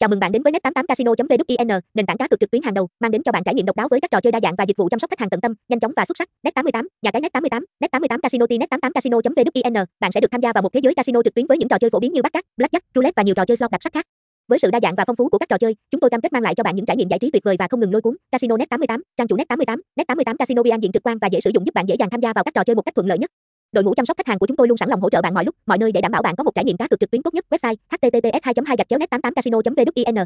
Chào mừng bạn đến với net88casino.vn, nền tảng cá cược trực tuyến hàng đầu, mang đến cho bạn trải nghiệm độc đáo với các trò chơi đa dạng và dịch vụ chăm sóc khách hàng tận tâm, nhanh chóng và xuất sắc. Net88, nhà cái Net88, Net88 Casino net88casino.vn, bạn sẽ được tham gia vào một thế giới casino trực tuyến với những trò chơi phổ biến như bát cát, blackjack, roulette và nhiều trò chơi slot đặc sắc khác. Với sự đa dạng và phong phú của các trò chơi, chúng tôi cam kết mang lại cho bạn những trải nghiệm giải trí tuyệt vời và không ngừng lôi cuốn. Casino Net88, trang chủ Net88, Net88 Casino Bian diện trực quan và dễ sử dụng giúp bạn dễ dàng tham gia vào các trò chơi một cách thuận lợi nhất. Đội ngũ chăm sóc khách hàng của chúng tôi luôn sẵn lòng hỗ trợ bạn mọi lúc, mọi nơi để đảm bảo bạn có một trải nghiệm cá cược trực tuyến tốt nhất. Website: https 2 2 net 88 casino vn